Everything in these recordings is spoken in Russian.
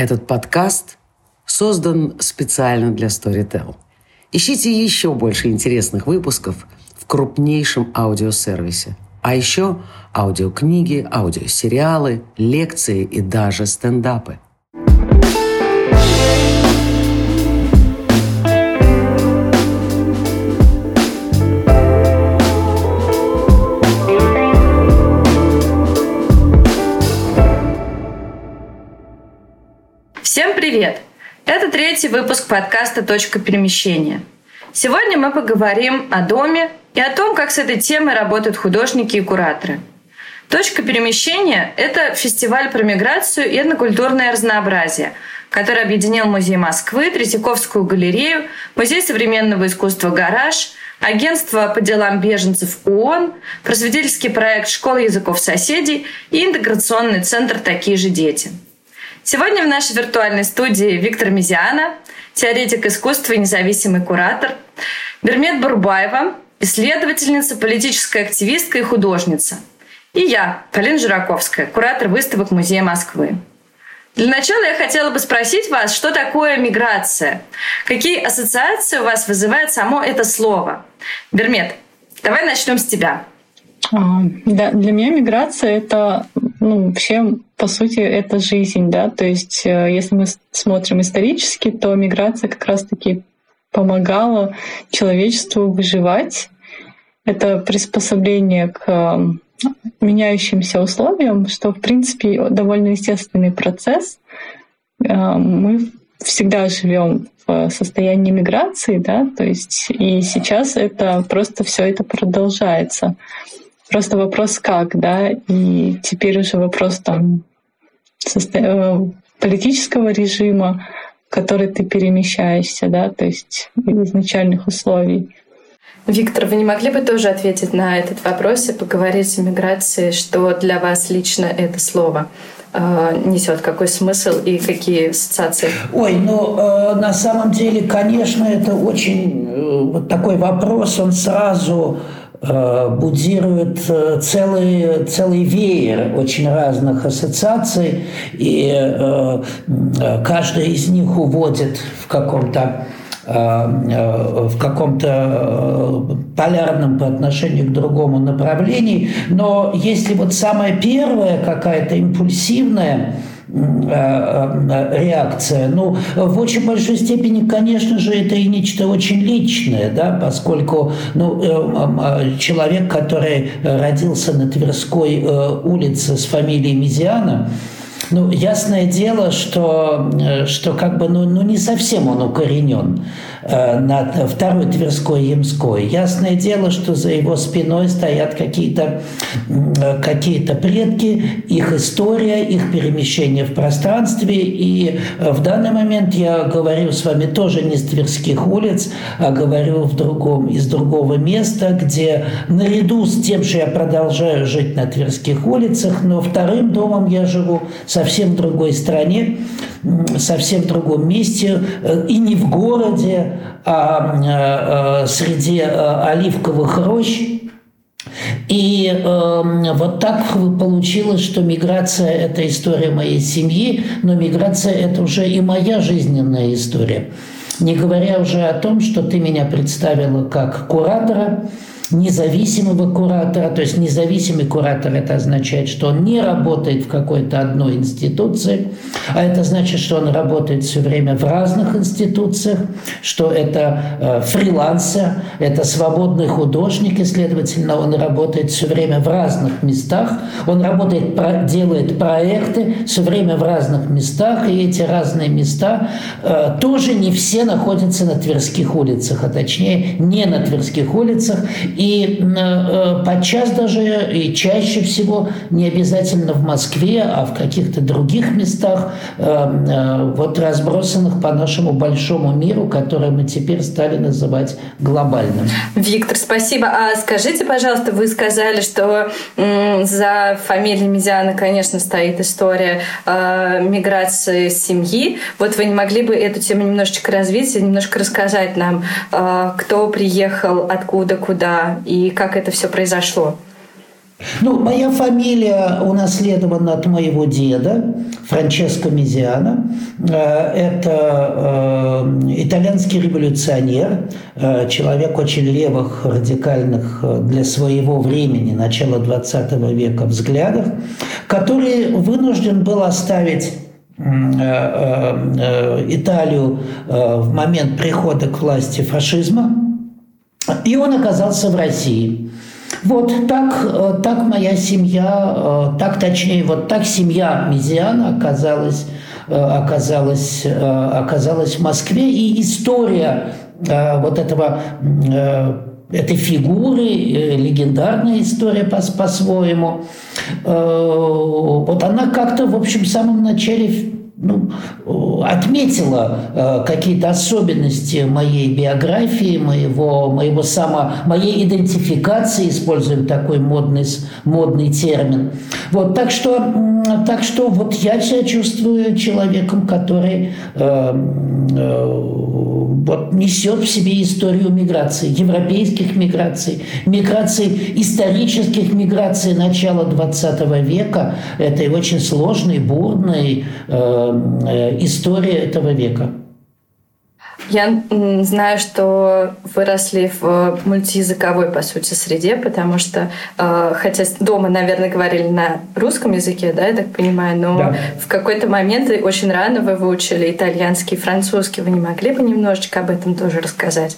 Этот подкаст создан специально для Storytel. Ищите еще больше интересных выпусков в крупнейшем аудиосервисе. А еще аудиокниги, аудиосериалы, лекции и даже стендапы – привет! Это третий выпуск подкаста «Точка перемещения». Сегодня мы поговорим о доме и о том, как с этой темой работают художники и кураторы. «Точка перемещения» — это фестиваль про миграцию и этнокультурное разнообразие, который объединил Музей Москвы, Третьяковскую галерею, Музей современного искусства «Гараж», Агентство по делам беженцев ООН, просветительский проект «Школа языков соседей» и интеграционный центр «Такие же дети». Сегодня в нашей виртуальной студии Виктор Мизиана, теоретик искусства и независимый куратор, Бермет Бурбаева, исследовательница, политическая активистка и художница. И я, Полина Жираковская, куратор выставок Музея Москвы. Для начала я хотела бы спросить вас, что такое миграция? Какие ассоциации у вас вызывает само это слово? Бермет, давай начнем с тебя. А, для меня миграция это ну, вообще, по сути, это жизнь, да, то есть э, если мы смотрим исторически, то миграция как раз-таки помогала человечеству выживать. Это приспособление к э, меняющимся условиям, что, в принципе, довольно естественный процесс. Э, мы всегда живем в состоянии миграции, да, то есть и сейчас это просто все это продолжается. Просто вопрос как, да, и теперь уже вопрос там состо... Э, политического режима, в который ты перемещаешься, да, то есть изначальных условий. Виктор, вы не могли бы тоже ответить на этот вопрос и поговорить о миграции, что для вас лично это слово? Э, несет, какой смысл и какие ассоциации? Ой, ну э, на самом деле, конечно, это очень э, вот такой вопрос, он сразу Э, будирует э, целый, целый веер очень разных ассоциаций, и э, каждая из них уводит в каком-то в каком-то полярном по отношению к другому направлении. Но если вот самая первая какая-то импульсивная, Э, э, реакция. Ну, в очень большой степени, конечно же, это и нечто очень личное, да, поскольку ну, э, человек, который родился на Тверской улице с фамилией Мизиана, ну, ясное дело, что, что как бы, ну, ну, не совсем он укоренен э, над второй Тверской Ямской. Ясное дело, что за его спиной стоят какие-то какие предки, их история, их перемещение в пространстве. И в данный момент я говорю с вами тоже не с Тверских улиц, а говорю в другом, из другого места, где наряду с тем, что я продолжаю жить на Тверских улицах, но вторым домом я живу со совсем другой стране, совсем другом месте, э, и не в городе, а э, э, среди оливковых рощ. И э, вот так получилось, что миграция – это история моей семьи, но миграция – это уже и моя жизненная история. Не говоря уже о том, что ты меня представила как куратора, независимого куратора. То есть независимый куратор это означает, что он не работает в какой-то одной институции, а это значит, что он работает все время в разных институциях, что это э, фрилансер, это свободный художник, и, следовательно, он работает все время в разных местах, он работает, делает проекты все время в разных местах, и эти разные места э, тоже не все находятся на Тверских улицах, а точнее не на Тверских улицах, и э, подчас даже и чаще всего не обязательно в Москве, а в каких-то других местах, э, э, вот разбросанных по нашему большому миру, который мы теперь стали называть глобальным. Виктор, спасибо. А скажите, пожалуйста, вы сказали, что за фамилией Медиана, конечно, стоит история миграции семьи. Вот вы не могли бы эту тему немножечко развить и немножко рассказать нам, кто приехал, откуда, куда, и как это все произошло? Ну, моя фамилия унаследована от моего деда, Франческо Мизиана. Э, это э, итальянский революционер, э, человек очень левых, радикальных для своего времени, начала 20 века взглядов, который вынужден был оставить Италию в момент прихода к власти фашизма, и он оказался в России. Вот так, э, так моя семья, э, так точнее, вот так семья Мизиана оказалась, э, оказалась, оказалась в Москве. И история вот этого этой фигуры, легендарная история по- по-своему. Вот она как-то, в общем, в самом начале ну, отметила э, какие-то особенности моей биографии, моего, моего само, моей идентификации, используем такой модный, модный термин. Вот, так, что, так что вот я себя чувствую человеком, который э, э, вот, несет в себе историю миграции, европейских миграций, миграций, исторических миграций начала 20 века, этой очень сложной, бурной, э, Э, история этого века. Я знаю, что выросли в мультиязыковой, по сути, среде, потому что, э, хотя дома, наверное, говорили на русском языке, да, я так понимаю, но да. в какой-то момент очень рано вы выучили итальянский, французский. Вы не могли бы немножечко об этом тоже рассказать?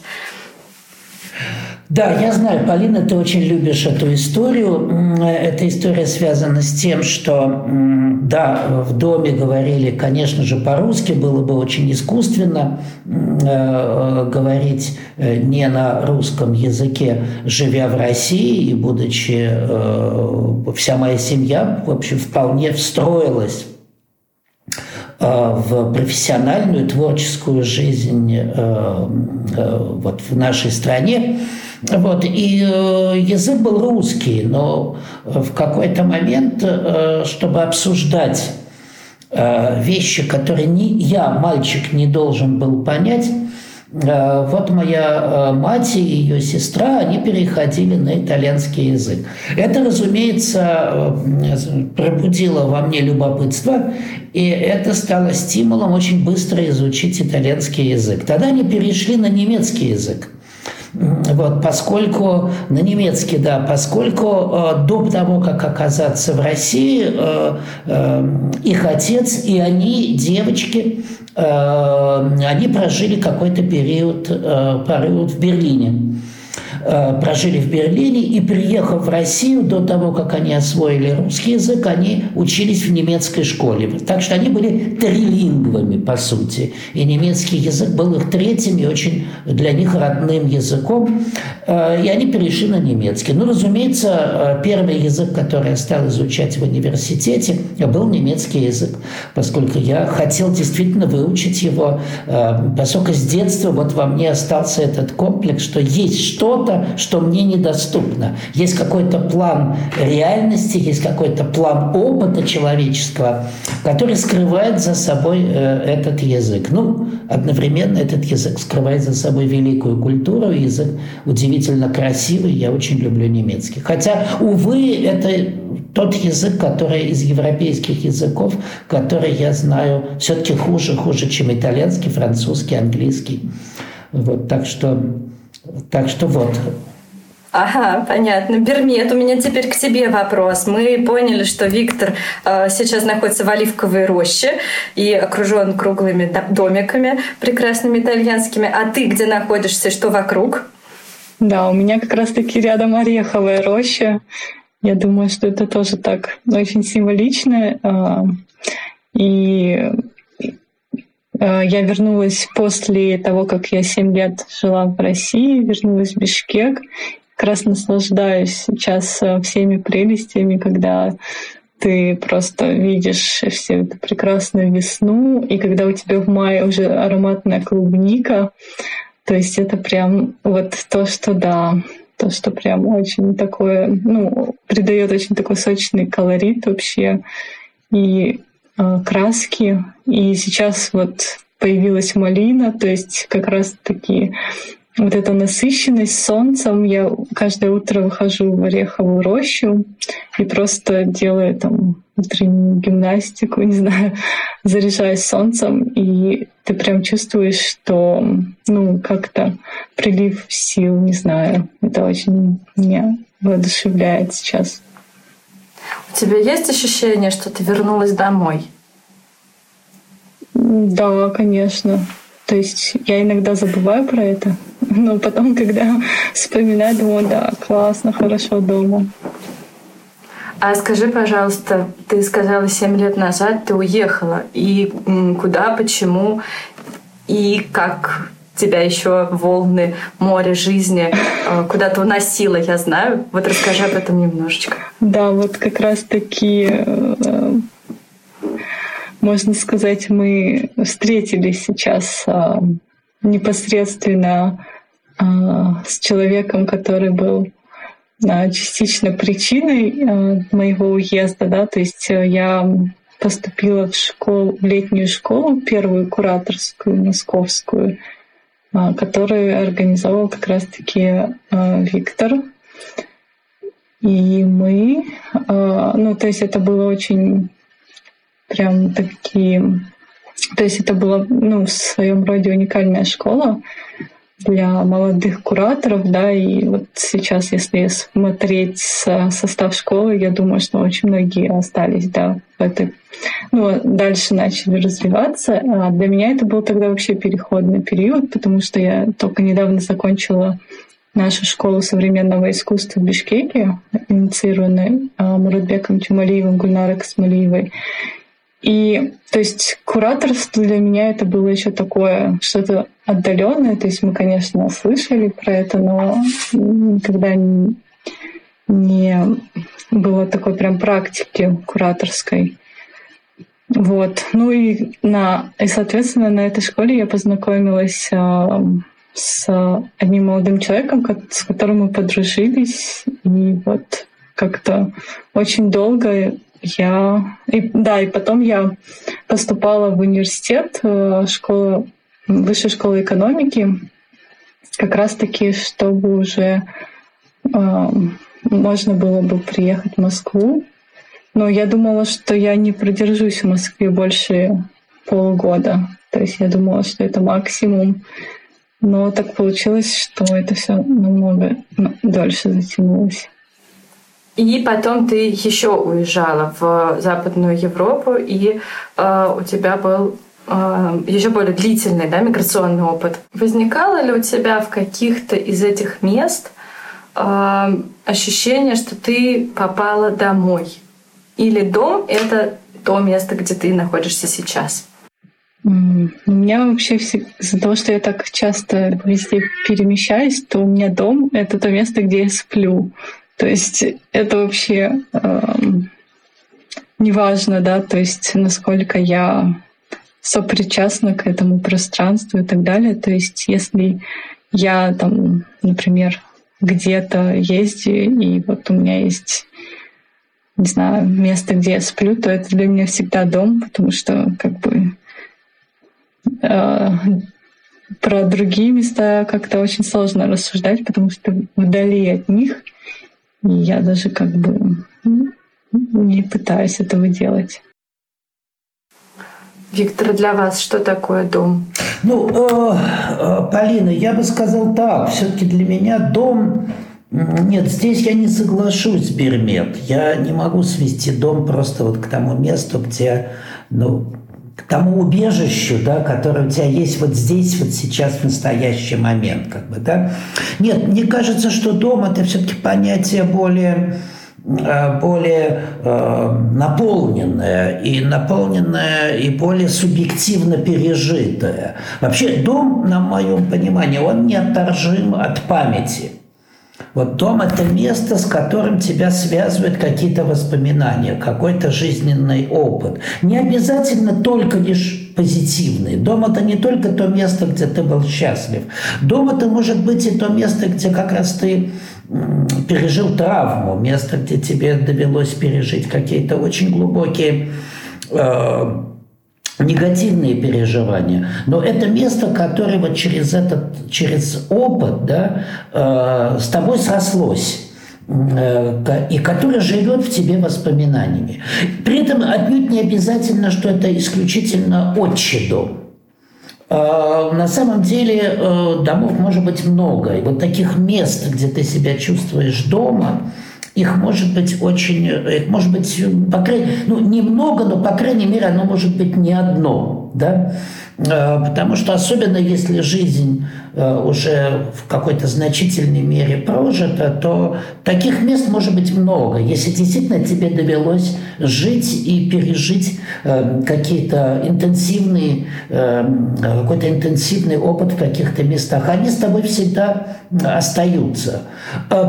Да, я знаю, Полина, ты очень любишь эту историю. Эта история связана с тем, что, да, в доме говорили, конечно же, по-русски, было бы очень искусственно э, говорить э, не на русском языке, живя в России и будучи, э, вся моя семья, в общем, вполне встроилась в профессиональную творческую жизнь вот в нашей стране. Вот, и э, язык был русский, но в какой-то момент, э, чтобы обсуждать э, вещи, которые не, я, мальчик, не должен был понять, вот моя мать и ее сестра, они переходили на итальянский язык. Это, разумеется, пробудило во мне любопытство, и это стало стимулом очень быстро изучить итальянский язык. Тогда они перешли на немецкий язык. Вот, поскольку на немецкий, да, поскольку э, до того, как оказаться в России, э, э, их отец и они, девочки, э, они прожили какой-то период, э, период в Берлине. Э, прожили в Берлине и, приехав в Россию, до того, как они освоили русский язык, они учились в немецкой школе. Так что они были трилингвами, по сути. И немецкий язык был их третьим и очень для них родным языком. Э, и они перешли на немецкий. Ну, разумеется, э, первый язык, который я стал изучать в университете, был немецкий язык, поскольку я хотел действительно выучить его, поскольку с детства вот во мне остался этот комплекс, что есть что-то, что-то, что мне недоступно. Есть какой-то план реальности, есть какой-то план опыта человеческого, который скрывает за собой э, этот язык. Ну, одновременно этот язык скрывает за собой великую культуру, язык удивительно красивый, я очень люблю немецкий. Хотя, увы, это тот язык, который из европейских языков, который я знаю все-таки хуже, хуже, чем итальянский, французский, английский. Вот, так что так что вот. Ага, понятно. Бермет, у меня теперь к тебе вопрос. Мы поняли, что Виктор э, сейчас находится в Оливковой роще и окружен круглыми домиками прекрасными итальянскими. А ты где находишься, что вокруг? Да, у меня как раз-таки рядом Ореховая роща. Я думаю, что это тоже так очень символично. Э, и я вернулась после того, как я 7 лет жила в России, вернулась в Бишкек. Как раз наслаждаюсь сейчас э, всеми прелестями, когда ты просто видишь всю эту прекрасную весну, и когда у тебя в мае уже ароматная клубника, то есть это прям вот то, что да, то, что прям очень такое, ну, придает очень такой сочный колорит вообще. И Э, краски. И сейчас вот появилась малина, то есть как раз таки вот эта насыщенность солнцем. Я каждое утро выхожу в ореховую рощу и просто делаю там утреннюю гимнастику, не знаю, заряжаюсь солнцем, и ты прям чувствуешь, что, ну, как-то прилив сил, не знаю. Это очень меня воодушевляет сейчас. У тебя есть ощущение, что ты вернулась домой? Да, конечно. То есть я иногда забываю про это, но потом, когда вспоминаю, думаю, да, классно, хорошо дома. А скажи, пожалуйста, ты сказала, 7 лет назад ты уехала. И куда, почему, и как тебя еще волны, море жизни э, куда-то уносило, я знаю. Вот расскажи об этом немножечко. Да, вот как раз таки, э, можно сказать, мы встретились сейчас э, непосредственно с человеком, который был частично причиной моего уезда, да, то есть я поступила в школу, в летнюю школу, первую кураторскую московскую, э, которую организовал как раз-таки Виктор. И мы, ну, то есть это было очень прям такие, то есть это была, ну, в своем роде уникальная школа, для молодых кураторов, да, и вот сейчас, если смотреть состав школы, я думаю, что очень многие остались, да, в этой, ну, дальше начали развиваться. А для меня это был тогда вообще переходный период, потому что я только недавно закончила нашу школу современного искусства в Бишкеке, инициированной а, Муратбеком Тюмалиевым, Гульнарой Космалиевой. И то есть кураторство для меня это было еще такое что-то отдаленное. То есть мы, конечно, слышали про это, но никогда не, было такой прям практики кураторской. Вот. Ну и, на, и, соответственно, на этой школе я познакомилась э, с одним молодым человеком, с которым мы подружились. И вот как-то очень долго я... И, да, и потом я поступала в университет, э, школа, высшая школа экономики, как раз-таки, чтобы уже э, можно было бы приехать в Москву. Но я думала, что я не продержусь в Москве больше полугода. То есть я думала, что это максимум. Но так получилось, что это все намного дольше затянулось. И потом ты еще уезжала в Западную Европу, и э, у тебя был э, еще более длительный да, миграционный опыт. Возникало ли у тебя в каких-то из этих мест э, ощущение, что ты попала домой? Или дом — это то место, где ты находишься сейчас? У меня вообще из-за того, что я так часто везде перемещаюсь, то у меня дом — это то место, где я сплю. То есть это вообще э, неважно, да, то есть насколько я сопричастна к этому пространству и так далее. То есть если я там, например, где-то езжу, и вот у меня есть, не знаю, место, где я сплю, то это для меня всегда дом, потому что как бы э, про другие места как-то очень сложно рассуждать, потому что вдали от них — я даже как бы не пытаюсь этого делать. Виктор, для вас что такое дом? Ну, э, э, Полина, я бы сказал так. Все-таки для меня дом... Нет, здесь я не соглашусь с Бермет. Я не могу свести дом просто вот к тому месту, где ну, к тому убежищу, да, которое у тебя есть вот здесь, вот сейчас, в настоящий момент. Как бы, да? Нет, мне кажется, что дом – это все-таки понятие более э, более э, наполненное и наполненное и более субъективно пережитое. Вообще дом, на моем понимании, он неотторжим от памяти. Вот дом – это место, с которым тебя связывают какие-то воспоминания, какой-то жизненный опыт. Не обязательно только лишь позитивный. Дом – это не только то место, где ты был счастлив. Дом – это может быть и то место, где как раз ты пережил травму, место, где тебе довелось пережить какие-то очень глубокие э, негативные переживания. Но это место, которое вот через этот, через опыт, да, э, с тобой срослось э, и которое живет в тебе воспоминаниями. При этом отнюдь не обязательно, что это исключительно отчий дом. Э, на самом деле э, домов может быть много. И вот таких мест, где ты себя чувствуешь дома, их может быть очень, их может быть, по крайней, ну, немного, но, по крайней мере, оно может быть не одно, да, э, потому что особенно если жизнь Э, уже в какой-то значительной мере прожито, то таких мест может быть много. Если действительно тебе довелось жить и пережить э, какие-то интенсивные, э, какой-то интенсивный опыт в каких-то местах, они с тобой всегда остаются.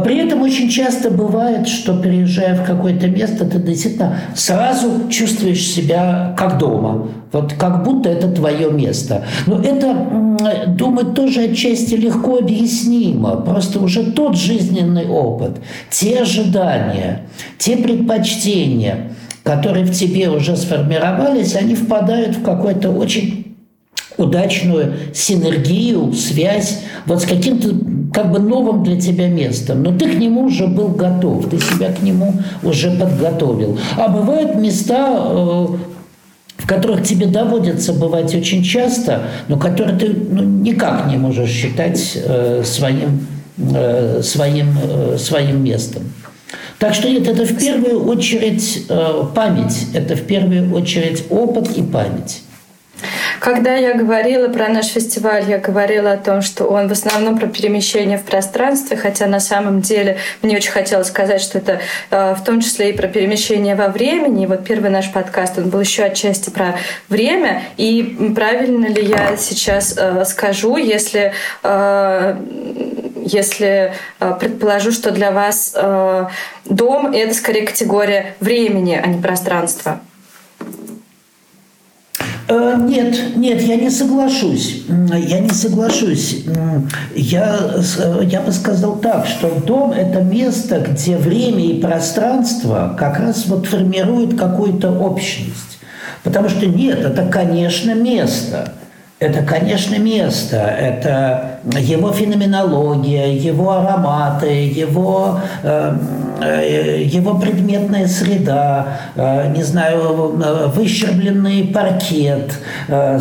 При этом очень часто бывает, что переезжая в какое-то место, ты действительно сразу чувствуешь себя как дома, вот как будто это твое место. Но это, думаю, тоже отчасти легко объяснимо. Просто уже тот жизненный опыт, те ожидания, те предпочтения, которые в тебе уже сформировались, они впадают в какой-то очень удачную синергию, связь вот с каким-то как бы новым для тебя местом, но ты к нему уже был готов, ты себя к нему уже подготовил. А бывают места, э, в которых тебе доводится бывать очень часто, но которые ты ну, никак не можешь считать э, своим, э, своим, э, своим местом. Так что нет, это в первую очередь э, память, это в первую очередь опыт и память. Когда я говорила про наш фестиваль, я говорила о том, что он в основном про перемещение в пространстве, хотя на самом деле мне очень хотелось сказать, что это э, в том числе и про перемещение во времени. И вот первый наш подкаст, он был еще отчасти про время. И правильно ли я сейчас э, скажу, если э, если предположу, что для вас дом — это скорее категория времени, а не пространства? Э, нет, нет, я не соглашусь. Я не соглашусь. Я, я бы сказал так, что дом – это место, где время и пространство как раз вот формируют какую-то общность. Потому что нет, это, конечно, место – это, конечно, место, это его феноменология, его ароматы, его, э, э, его предметная среда, э, не знаю, выщербленный паркет,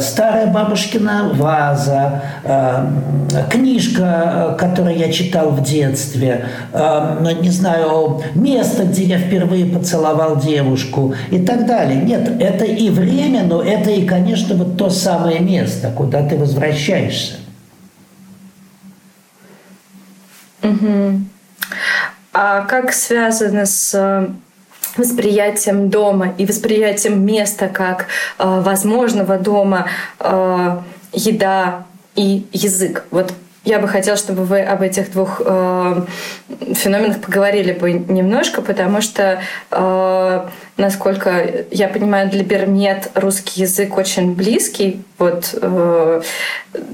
старая бабушкина ваза, книжка, которую я читал в детстве, не знаю, место, где я впервые поцеловал девушку и так далее. Нет, это и время, но это и, конечно, вот то самое место, куда ты возвращаешься. Угу. А как связано с э, восприятием дома и восприятием места как э, возможного дома э, еда и язык? Вот я бы хотела, чтобы вы об этих двух э, феноменах поговорили бы немножко, потому что, э, насколько я понимаю, для Бермет русский язык очень близкий. Вот э,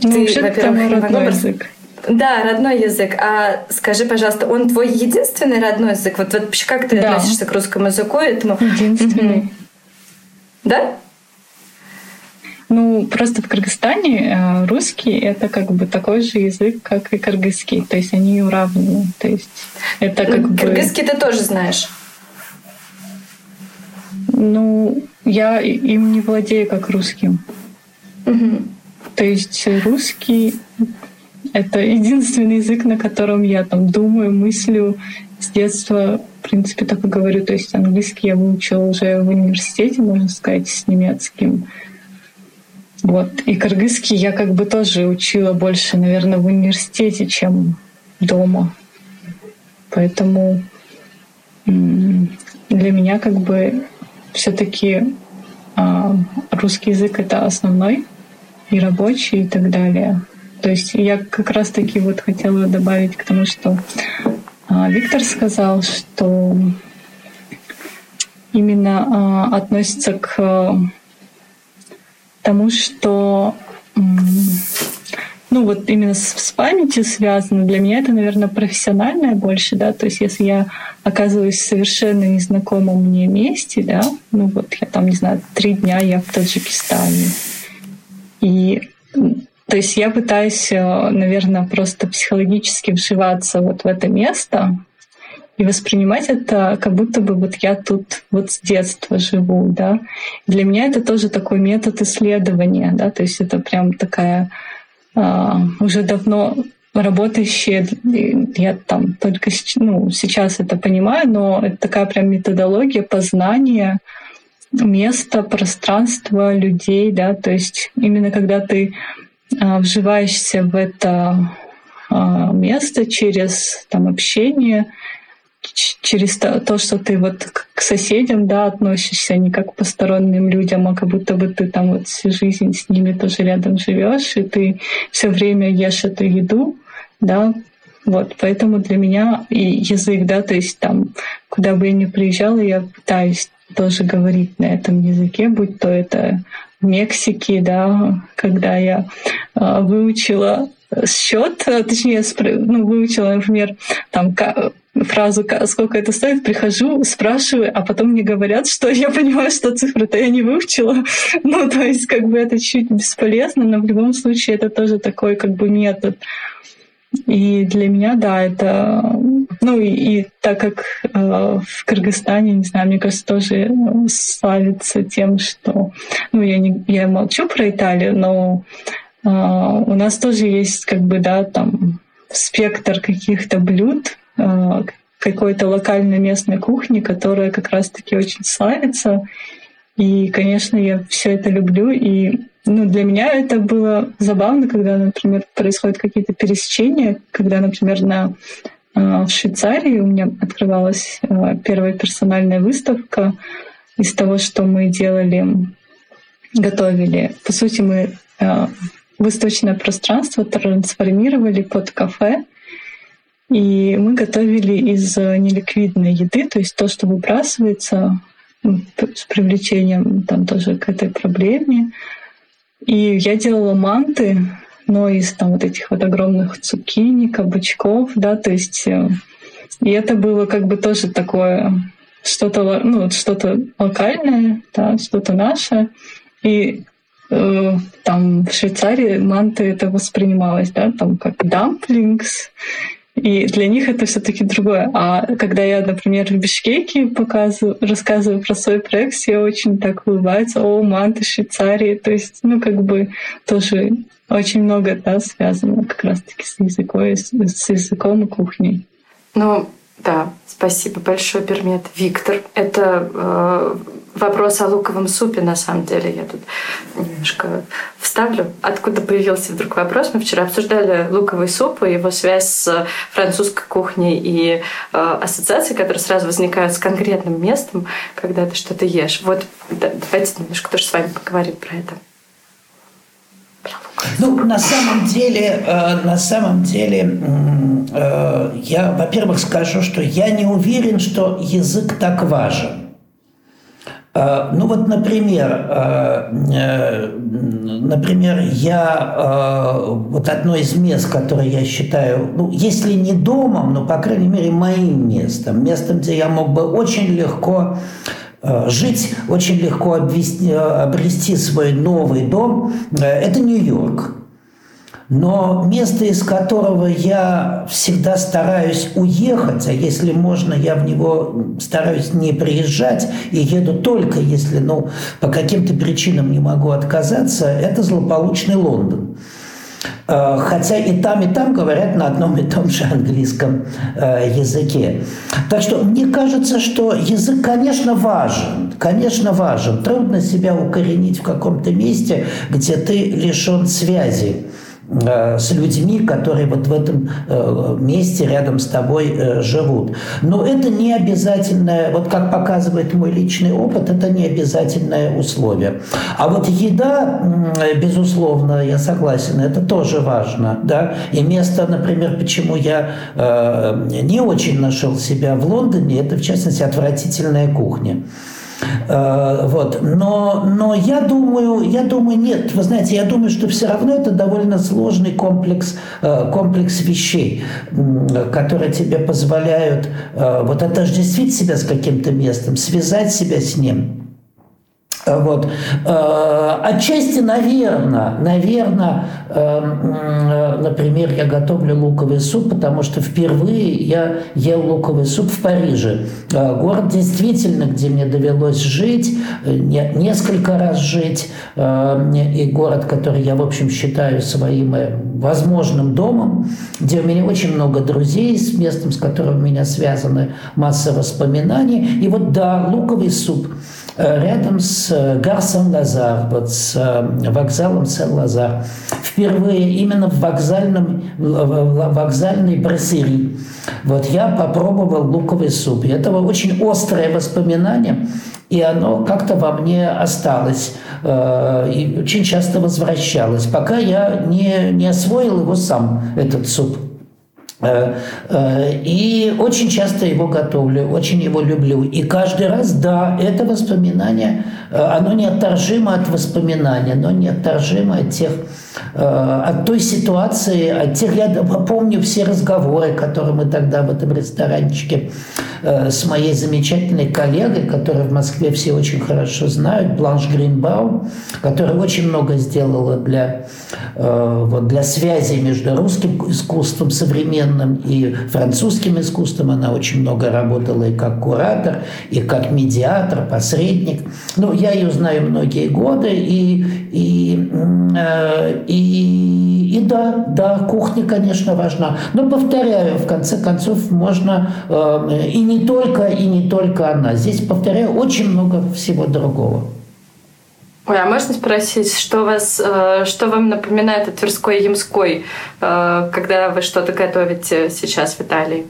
ну, ты, во-первых, родной язык. Да, родной язык. А скажи, пожалуйста, он твой единственный родной язык? Вот, вот как ты да. относишься к русскому языку? Этому? Единственный. Да? Ну, просто в Кыргызстане э, русский — это как бы такой же язык, как и кыргызский. То есть они уравнены. То есть это как бы... Кыргызский ты тоже знаешь? Ну, я им не владею как русским. Угу. То есть русский — это единственный язык, на котором я там думаю, мыслю с детства, в принципе, так и говорю. То есть английский я выучила уже в университете, можно сказать, с немецким. Вот. И кыргызский я как бы тоже учила больше, наверное, в университете, чем дома. Поэтому для меня как бы все-таки а, русский язык это основной и рабочий и так далее. То есть я как раз таки вот хотела добавить к тому, что а, Виктор сказал, что именно а, относится к тому, что ну вот именно с, с памятью связано. Для меня это, наверное, профессиональное больше, да, то есть если я оказываюсь в совершенно незнакомом мне месте, да, ну вот я там, не знаю, три дня я в Таджикистане, и то есть я пытаюсь, э, наверное, просто психологически вживаться вот в это место и воспринимать это, как будто бы вот я тут вот с детства живу, да. Для меня это тоже такой метод исследования, да, то есть это прям такая а, уже давно работающие, я там только ну, сейчас это понимаю, но это такая прям методология познания места, пространства, людей, да, то есть именно когда ты а, вживаешься в это а, место через там общение, через то, то, что ты вот к соседям, да, относишься не как к посторонним людям, а как будто бы ты там вот всю жизнь с ними тоже рядом живешь, и ты все время ешь эту еду, да, вот, поэтому для меня и язык, да, то есть там, куда бы я ни приезжала, я пытаюсь тоже говорить на этом языке, будь то это в Мексике, да, когда я э, выучила счет, точнее, ну, выучила, например, там фразу «сколько это стоит», прихожу, спрашиваю, а потом мне говорят, что я понимаю, что цифры-то я не выучила. Ну, то есть как бы это чуть бесполезно, но в любом случае это тоже такой как бы метод. И для меня, да, это... Ну и, и так как э, в Кыргызстане, не знаю, мне кажется, тоже славится тем, что... Ну, я, не, я молчу про Италию, но э, у нас тоже есть как бы, да, там спектр каких-то блюд, э, какой-то локальной местной кухни, которая как раз-таки очень славится. И, конечно, я все это люблю. И ну, для меня это было забавно, когда, например, происходят какие-то пересечения, когда, например, на а, в Швейцарии у меня открывалась а, первая персональная выставка из того, что мы делали, готовили. По сути, мы а, выставочное пространство трансформировали под кафе, и мы готовили из неликвидной еды, то есть то, что выбрасывается ну, с привлечением там тоже к этой проблеме, и я делала манты, но из там вот этих вот огромных цукини, кабачков, да, то есть э, и это было как бы тоже такое что-то, ну, что-то локальное, да, что-то наше. И э, там в Швейцарии манты это воспринималось, да, там как дамплингс, и для них это все-таки другое. А когда я, например, в Бишкеке показываю, рассказываю про свой проект, все очень так улыбаются, о, манты Швейцарии. То есть, ну, как бы тоже очень много да, связано как раз-таки с языком, с, языком и кухней. Ну, да, спасибо большое, Пермет. Виктор, это э, вопрос о луковом супе, на самом деле. Я тут немножко вставлю. Откуда появился вдруг вопрос? Мы вчера обсуждали луковый суп и его связь с французской кухней и э, ассоциации, которые сразу возникают с конкретным местом, когда ты что-то ешь. Вот да, давайте немножко тоже с вами поговорим про это. Ну, на самом деле, э, на самом деле, э, я, во-первых, скажу, что я не уверен, что язык так важен. Э, ну вот, например, например, я вот одно из мест, которое я считаю, ну, если не домом, но, по крайней мере, моим местом, местом, где я мог бы очень легко жить, очень легко обвести, обрести свой новый дом, это Нью-Йорк но место, из которого я всегда стараюсь уехать, а если можно, я в него стараюсь не приезжать и еду только, если ну, по каким-то причинам не могу отказаться, это злополучный Лондон. Э, хотя и там, и там говорят на одном и том же английском э, языке. Так что мне кажется, что язык, конечно, важен. Конечно, важен. Трудно себя укоренить в каком-то месте, где ты лишен связи с людьми, которые вот в этом э, месте рядом с тобой э, живут. Но это не обязательное, вот как показывает мой личный опыт, это не обязательное условие. А вот еда, безусловно, я согласен, это тоже важно. Да? И место, например, почему я не очень нашел себя в Лондоне, это в частности отвратительная кухня. Э, вот. Но, но я думаю, я думаю, нет, вы знаете, я думаю, что все равно это довольно сложный комплекс, э, комплекс вещей, которые тебе позволяют э, вот отождествить себя с каким-то местом, связать себя с ним. Вот. Э, отчасти, наверное, наверное, э, например, я готовлю луковый суп, потому что впервые я ел луковый суп в Париже. Э, город действительно, где мне довелось жить, несколько раз жить, и город, который я, в общем, считаю своим возможным домом, где у меня очень много друзей, с местом, с которым у меня связаны масса воспоминаний. И вот, да, луковый суп – Э, рядом с э, Гарсом Лазар, вот с э, вокзалом Сен-Лазар. Впервые именно в вокзальном, вокзальной брасserie. Вот я попробовал луковый суп. И это очень острое воспоминание, и оно как-то во мне осталось и очень часто возвращалось, пока я не, не освоил его сам, этот суп. Э, э, и очень часто его готовлю, очень его люблю. И каждый раз, да, это воспоминание, оно неотторжимо от воспоминания, оно неотторжимо от тех Э, от той ситуации, от тех, я помню все разговоры, которые мы тогда в этом ресторанчике э, с моей замечательной коллегой, которую в Москве все очень хорошо знают, Бланш Гринбаум, которая очень много сделала для, э, вот, для связи между русским искусством современным и французским искусством. Она очень много работала и как куратор, и как медиатор, посредник. Ну, я ее знаю многие годы, и, и, и, и да, да, кухня, конечно, важна. Но, повторяю, в конце концов, можно э, и не только, и не только она. Здесь, повторяю, очень много всего другого. Ой, а можно спросить, что вас, э, что вам напоминает о Тверской Ямской, э, когда вы что-то готовите сейчас в Италии?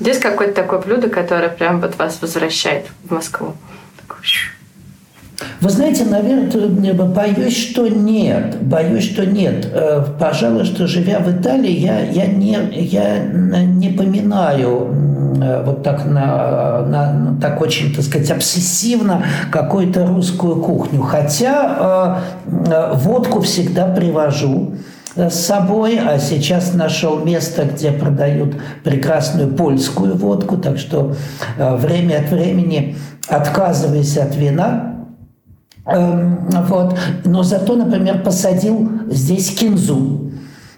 Есть какое-то такое блюдо, которое прям вот вас возвращает в Москву? Вы знаете, наверное, боюсь, что нет. Боюсь, что нет. Э, пожалуй, что живя в Италии, я, я, не, я не поминаю э, вот так, на, на, так очень, так сказать, обсессивно какую-то русскую кухню. Хотя э, водку всегда привожу с собой, а сейчас нашел место, где продают прекрасную польскую водку, так что время от времени отказываюсь от вина, Эм, вот. Но зато, например, посадил здесь кинзу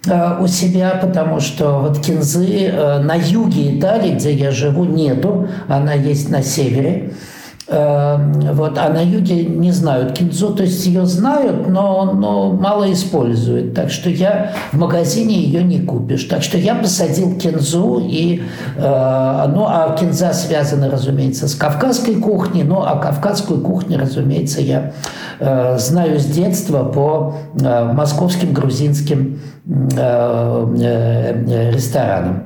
э, у себя, потому что вот кинзы э, на юге Италии, где я живу, нету, она есть на севере. Эм, вот, а на юге не знают кинзу, то есть ее знают, но, но мало используют. Так что я в магазине ее не купишь. Так что я посадил кинзу, и, э, ну, а кинза связана, разумеется, с кавказской кухней, ну, а кавказскую кухню, разумеется, я э, знаю с детства по э, московским грузинским ресторанам.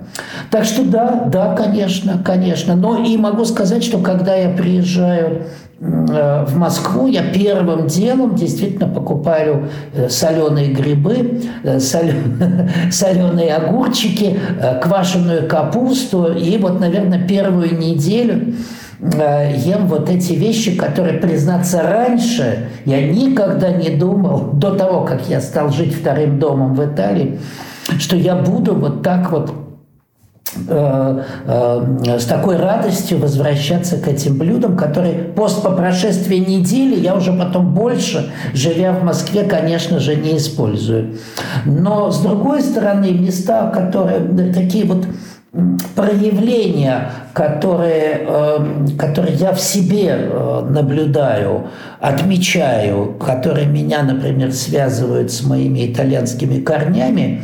Так что да, да, конечно, конечно. Но и могу сказать, что когда я приезжаю э, в Москву, я первым делом действительно покупаю э, соленые грибы, э, соленые огурчики, квашеную капусту. И вот, наверное, первую неделю ем вот эти вещи, которые, признаться, раньше я никогда не думал, до того, как я стал жить вторым домом в Италии, что я буду вот так вот Э, э, с такой радостью возвращаться к этим блюдам, которые пост по прошествии недели я уже потом больше, живя в Москве, конечно же, не использую. Но, с другой стороны, места, которые такие вот проявления, которые, э, которые я в себе наблюдаю, отмечаю, которые меня, например, связывают с моими итальянскими корнями,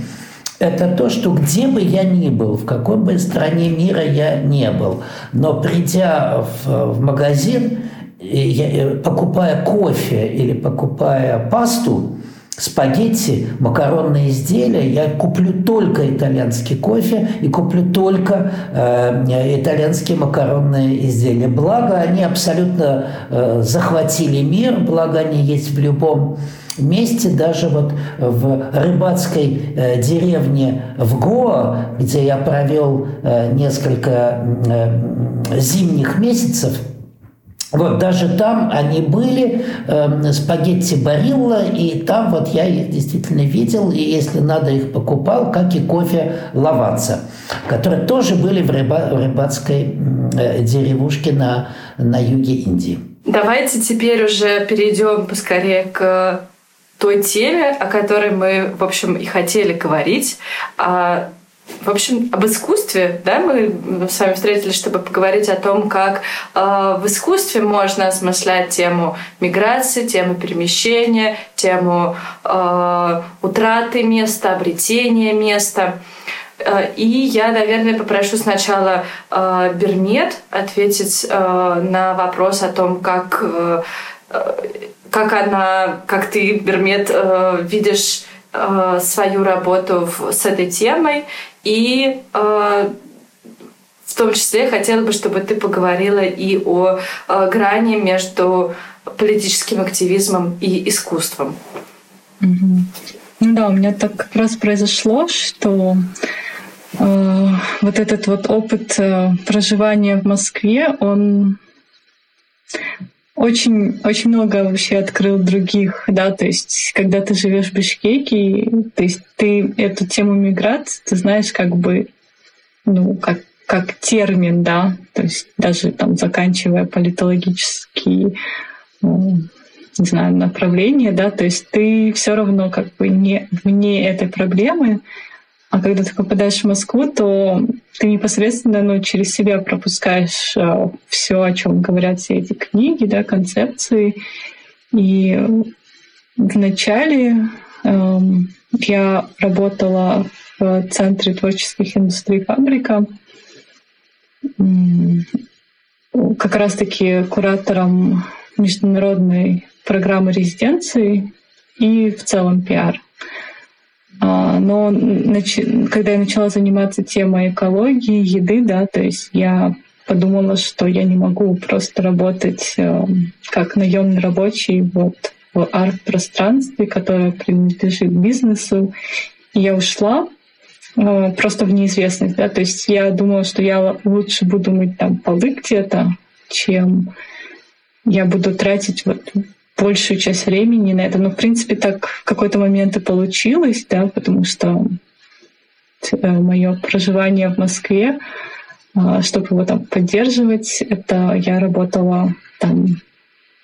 это то, что где бы я ни был, в какой бы стране мира я не был, но придя в, в магазин, я, покупая кофе или покупая пасту, спагетти, макаронные изделия, я куплю только итальянский кофе и куплю только э, итальянские макаронные изделия. Благо, они абсолютно э, захватили мир, благо они есть в любом месте, даже вот в рыбацкой э, деревне в Гоа, где я провел э, несколько э, зимних месяцев, Вот даже там они были, э, спагетти Барилла, и там вот я их действительно видел, и если надо их покупал, как и кофе Лаваца, которые тоже были в, рыба, в рыбацкой э, деревушке на, на юге Индии. Давайте теперь уже перейдем поскорее к той теме, о которой мы, в общем, и хотели говорить. А в общем, об искусстве, да, мы с вами встретились, чтобы поговорить о том, как э, в искусстве можно осмыслять тему миграции, тему перемещения, тему э, утраты места, обретения места. Э, и я, наверное, попрошу сначала э, Бермет ответить э, на вопрос о том, как, э, как она, как ты, Бермет, э, видишь э, свою работу в, с этой темой и э, в том числе хотела бы, чтобы ты поговорила и о э, грани между политическим активизмом и искусством. Угу. Ну да, у меня так как раз произошло, что э, вот этот вот опыт э, проживания в Москве, он очень, очень много вообще открыл других, да, то есть когда ты живешь в Бишкеке, то есть ты эту тему миграции, ты знаешь как бы, ну, как, как термин, да, то есть даже там заканчивая политологический, ну, не знаю, направление, да, то есть ты все равно как бы не вне этой проблемы, а когда ты попадаешь в Москву, то ты непосредственно ну, через себя пропускаешь э, все, о чем говорят все эти книги, да, концепции. И вначале э, я работала в Центре творческих индустрий «Фабрика», как раз-таки куратором международной программы резиденции и в целом пиар. А, но когда я начала заниматься темой экологии, еды, да, то есть я подумала, что я не могу просто работать э, как наемный рабочий вот в арт-пространстве, которое принадлежит бизнесу. И я ушла э, просто в неизвестность, да, то есть я думала, что я лучше буду мыть там полы где-то, чем я буду тратить вот большую часть времени на это. Но, в принципе, так в какой-то момент и получилось, да, потому что э, мое проживание в Москве, а, чтобы его там поддерживать, это я работала там,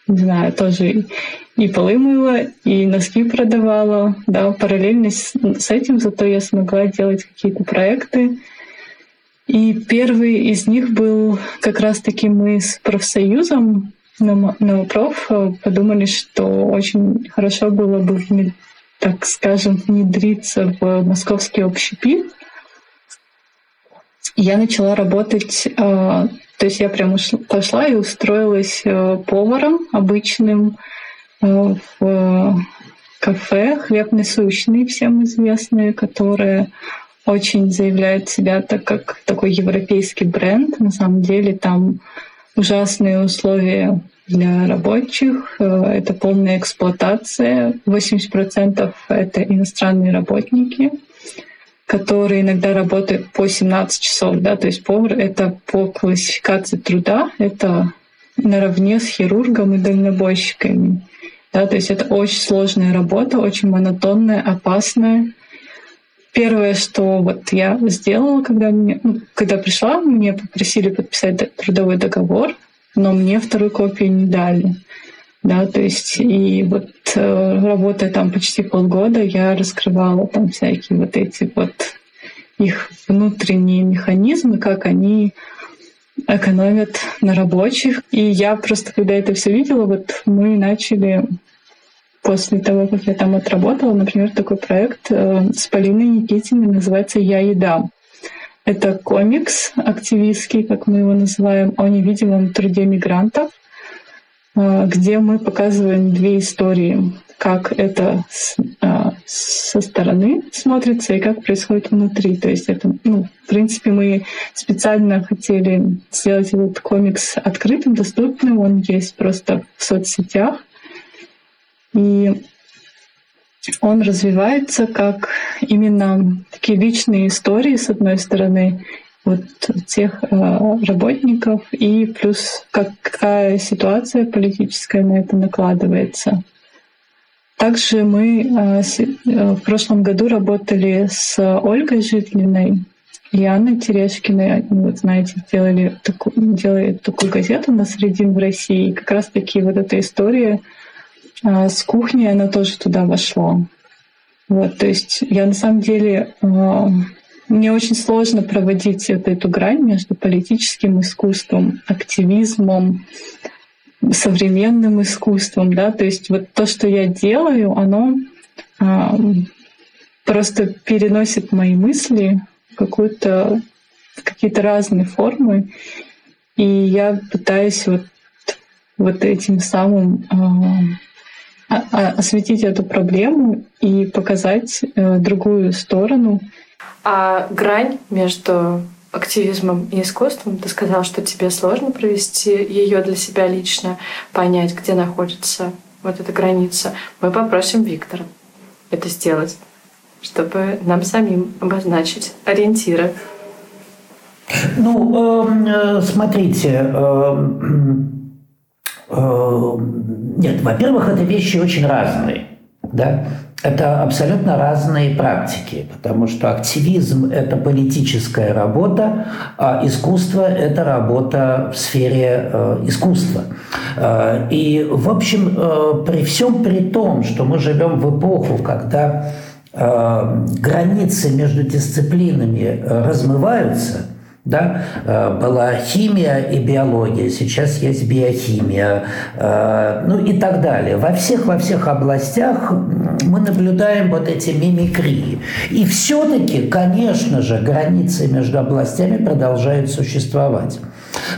не знаю, тоже и полы мыла, и носки продавала, да, параллельно с, с этим, зато я смогла делать какие-то проекты. И первый из них был как раз-таки мы с профсоюзом на, на проф э, подумали, что очень хорошо было бы, так скажем, внедриться в московский общепит. Я начала работать, э, то есть я прямо пошла и устроилась э, поваром обычным в кафе «Хлеб насущный», всем известный, которое очень заявляет себя так как такой европейский бренд. На самом деле там ужасные условия для рабочих. Э, это полная эксплуатация. 80% это иностранные работники, которые иногда работают по 17 часов. Да? То есть повар — это по классификации труда, это наравне с хирургом и дальнобойщиками. Да, то есть это очень сложная работа, очень монотонная, опасная. Первое, что вот я сделала, когда, мне, ну, когда пришла, мне попросили подписать трудовой договор, но мне вторую копию не дали. Да, то есть и вот э, работая там почти полгода, я раскрывала там всякие вот эти вот их внутренние механизмы, как они экономят на рабочих. И я просто, когда это все видела, вот мы начали после того, как я там отработала, например, такой проект э, с Полиной Никитиной называется «Я еда». Это комикс активистский, как мы его называем, о невидимом труде мигрантов, э, где мы показываем две истории, как это э, со стороны смотрится и как происходит внутри. То есть это, ну, в принципе, мы специально хотели сделать этот комикс открытым, доступным. Он есть просто в соцсетях. И он развивается как именно такие личные истории, с одной стороны, вот тех работников и плюс какая ситуация политическая на это накладывается. Также мы в прошлом году работали с Ольгой Житлиной и Анной Терешкиной. Вот знаете, делали такую, делали такую газету на средин в России. И как раз таки вот эта история с кухней, она тоже туда вошла. Вот, то есть я на самом деле мне очень сложно проводить вот эту грань между политическим искусством, активизмом, современным искусством, да, то есть вот то, что я делаю, оно а, просто переносит мои мысли в какую-то какие-то разные формы, и я пытаюсь вот вот этим самым а, а, осветить эту проблему и показать э, другую сторону, а грань между активизмом и искусством, ты сказал, что тебе сложно провести ее для себя лично, понять, где находится вот эта граница. Мы попросим Виктора это сделать, чтобы нам самим обозначить ориентиры. Ну, эм, э, смотрите, эм, э, нет, во-первых, это вещи очень разные, да. Это абсолютно разные практики, потому что активизм – это политическая работа, а искусство – это работа в сфере э, искусства. Э, и, в общем, э, при всем при том, что мы живем в эпоху, когда э, границы между дисциплинами э, размываются – да? Э, была химия и биология, сейчас есть биохимия, э, ну и так далее. Во всех, во всех областях мы наблюдаем вот эти мимикрии. И все-таки, конечно же, границы между областями продолжают существовать.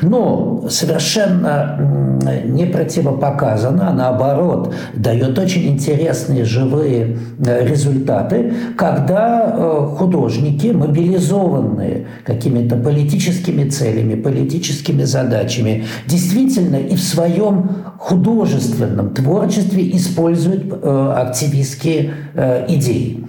Но совершенно не противопоказано, а наоборот, дает очень интересные живые э, результаты, когда художники, мобилизованные какими-то политическими целями, политическими задачами, действительно и в своем художественном творчестве используют э, активистские э, идеи.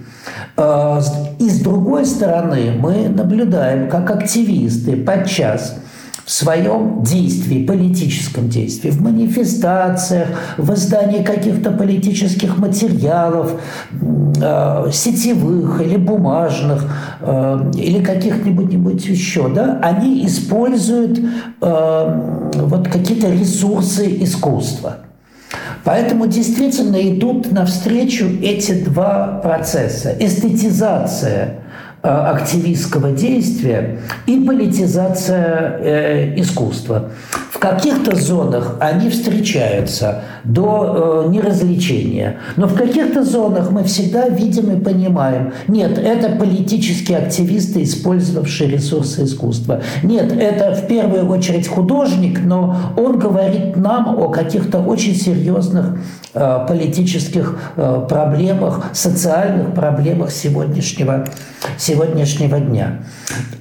Э, и с другой стороны, мы наблюдаем, как активисты подчас в своем действии, политическом действии, в манифестациях, в издании каких-то политических материалов, э, сетевых или бумажных, э, или каких-нибудь еще, да, они используют э, вот какие-то ресурсы искусства. Поэтому действительно идут навстречу эти два процесса. Эстетизация активистского действия и политизация э, искусства. В каких-то зонах они встречаются до э, неразличения, но в каких-то зонах мы всегда видим и понимаем, нет, это политические активисты, использовавшие ресурсы искусства. Нет, это в первую очередь художник, но он говорит нам о каких-то очень серьезных э, политических э, проблемах, социальных проблемах сегодняшнего, сегодняшнего дня.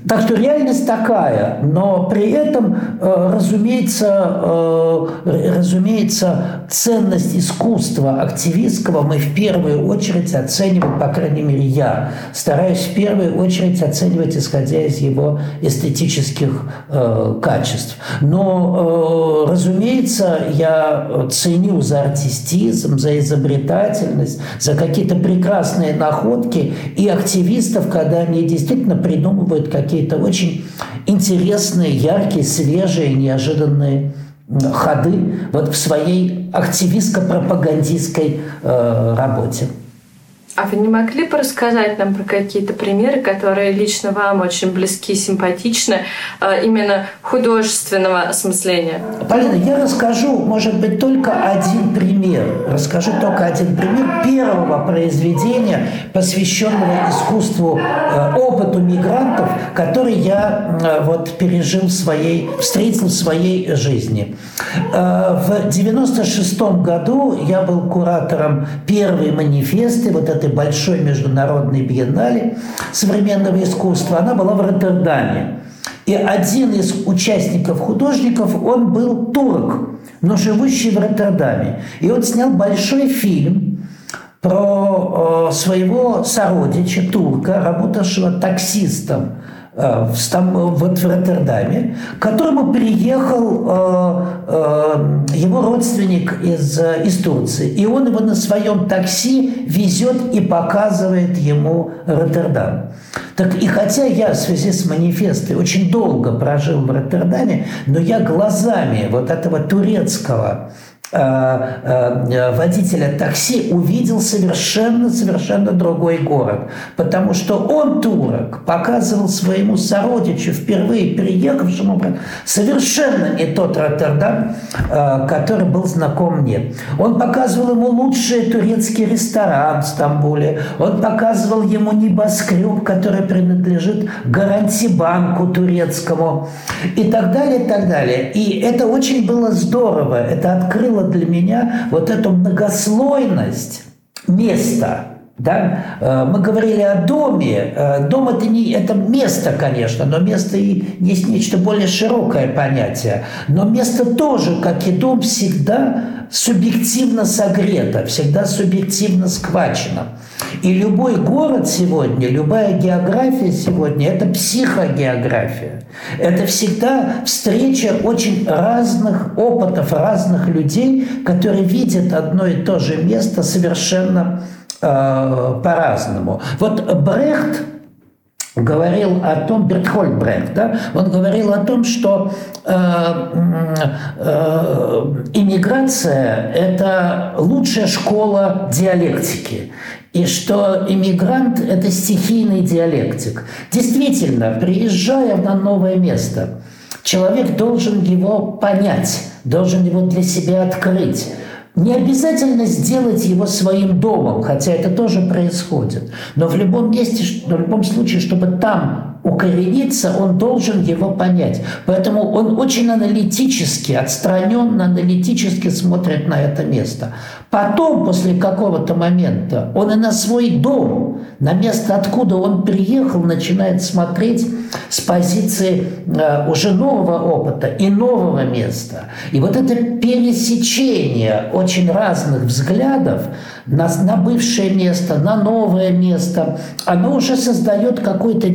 Так что реальность такая, но при этом, э, разумеется, э, разумеется, ценность искусства активистского мы в первую очередь оцениваем, по крайней мере, я стараюсь в первую очередь оценивать, исходя из его эстетических э, качеств. Но, разумеется, я ценю за артистизм, за изобретательность, за какие-то прекрасные находки и активистов, когда они действительно придумывают какие-то очень интересные, яркие, свежие, неожиданные ходы вот в своей активистско-пропагандистской э, работе. А вы не могли бы рассказать нам про какие-то примеры, которые лично вам очень близки, симпатичны, э, именно художественного осмысления? Полина, я расскажу, может быть, только один пример. Расскажу только один пример первого произведения, посвященного искусству, э, опыту мигрантов, который я э, вот пережил в своей, встретил в своей жизни. В 96 году я был куратором первой манифесты, вот этой этой большой международной биеннале современного искусства, она была в Роттердаме. И один из участников художников, он был турок, но живущий в Роттердаме. И он снял большой фильм про э, своего сородича, турка, работавшего таксистом в, Стам, вот в Роттердаме, к которому приехал э, э, его родственник из, из Турции. И он его на своем такси везет и показывает ему Роттердам. Так и хотя я в связи с манифестой очень долго прожил в Роттердаме, но я глазами вот этого турецкого Э, э, водителя такси увидел совершенно-совершенно другой город. Потому что он, турок, показывал своему сородичу, впервые приехавшему, совершенно не тот Роттердам, э, который был знаком мне. Он показывал ему лучший турецкий ресторан в Стамбуле. Он показывал ему небоскреб, который принадлежит гарантибанку турецкому. И так далее, и так далее. И это очень было здорово. Это открыло для меня вот эту многослойность места. Да? Э, мы говорили о доме. Э, дом это не это место, конечно, но место и есть нечто более широкое понятие. Но место тоже, как и дом, всегда субъективно согрето, всегда субъективно схвачено. И любой город сегодня, любая география сегодня – это психогеография. Это всегда встреча очень разных опытов, разных людей, которые видят одно и то же место совершенно э, по-разному. Вот Брехт говорил о том, Бертхольд Брехт, да, он говорил о том, что э, э, иммиграция – это лучшая школа диалектики и что иммигрант – это стихийный диалектик. Действительно, приезжая на новое место, человек должен его понять, должен его для себя открыть. Не обязательно сделать его своим домом, хотя это тоже происходит. Но в любом месте, в любом случае, чтобы там укорениться, он должен его понять. Поэтому он очень аналитически, отстраненно, аналитически смотрит на это место. Потом, после какого-то момента, он и на свой дом, на место, откуда он приехал, начинает смотреть с позиции э, уже нового опыта и нового места. И вот это пересечение очень разных взглядов на, на бывшее место, на новое место, оно уже создает какую-то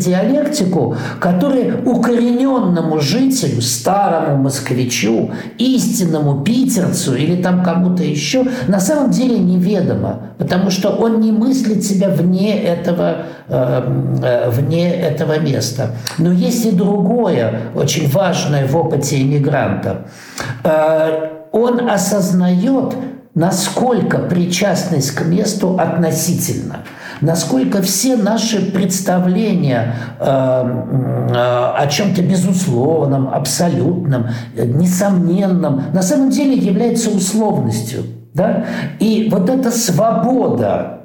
диалектику, которая укорененному жителю, старому москвичу, истинному питерцу или там кому-то еще на самом деле неведомо, потому что он не мыслит себя вне этого, э, э, вне этого места. Но есть и другое, очень важное в опыте иммигранта. Э, он осознает, насколько причастность к месту относительно, насколько все наши представления э, э, о чем-то безусловном, абсолютном, несомненном, на самом деле является условностью. Да? И вот эта свобода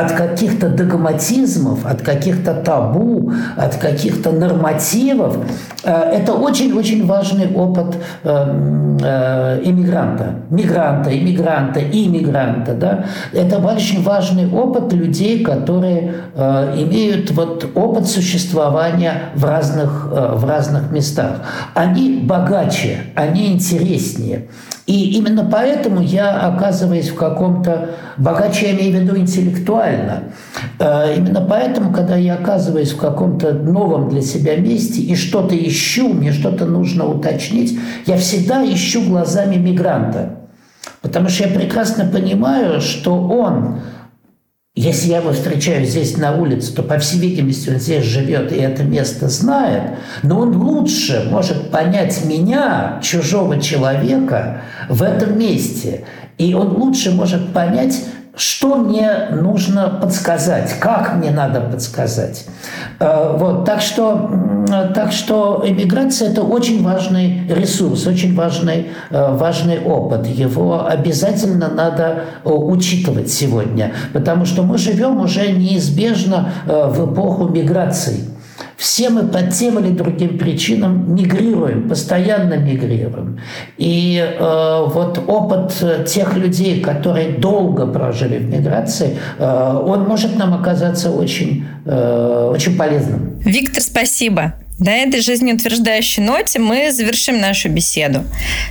от каких-то догматизмов, от каких-то табу, от каких-то нормативов. Э, это очень-очень важный опыт э, э, иммигранта, мигранта, иммигранта, иммигранта. Да? Это очень важный опыт людей, которые имеют вот опыт существования в разных, в разных местах. Они богаче, они интереснее. И именно поэтому я оказываюсь в каком-то богаче, я имею в виду интеллектуально. Э, именно поэтому, когда я оказываюсь в каком-то новом для себя месте и что-то ищу, мне что-то нужно уточнить, я всегда ищу глазами мигранта. Потому что я прекрасно понимаю, что он если я его встречаю здесь на улице, то, по всей видимости, он здесь живет и это место знает, но он лучше может понять меня, чужого человека, в этом месте. И он лучше может понять что мне нужно подсказать, как мне надо подсказать. Э, вот, так, что, так что иммиграция – это очень важный ресурс, очень важный, э, важный опыт. Его обязательно надо э, учитывать сегодня, потому что мы живем уже неизбежно в эпоху миграции – все мы по тем или другим причинам мигрируем, постоянно мигрируем. И э, вот опыт тех людей, которые долго прожили в миграции, э, он может нам оказаться очень, э, очень полезным. Виктор, спасибо. На этой жизнеутверждающей ноте мы завершим нашу беседу.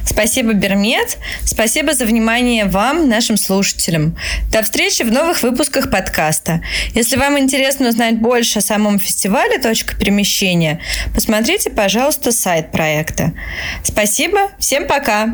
Спасибо, Бермет. Спасибо за внимание вам, нашим слушателям. До встречи в новых выпусках подкаста. Если вам интересно узнать больше о самом фестивале «Точка перемещения», посмотрите, пожалуйста, сайт проекта. Спасибо. Всем пока. Пока.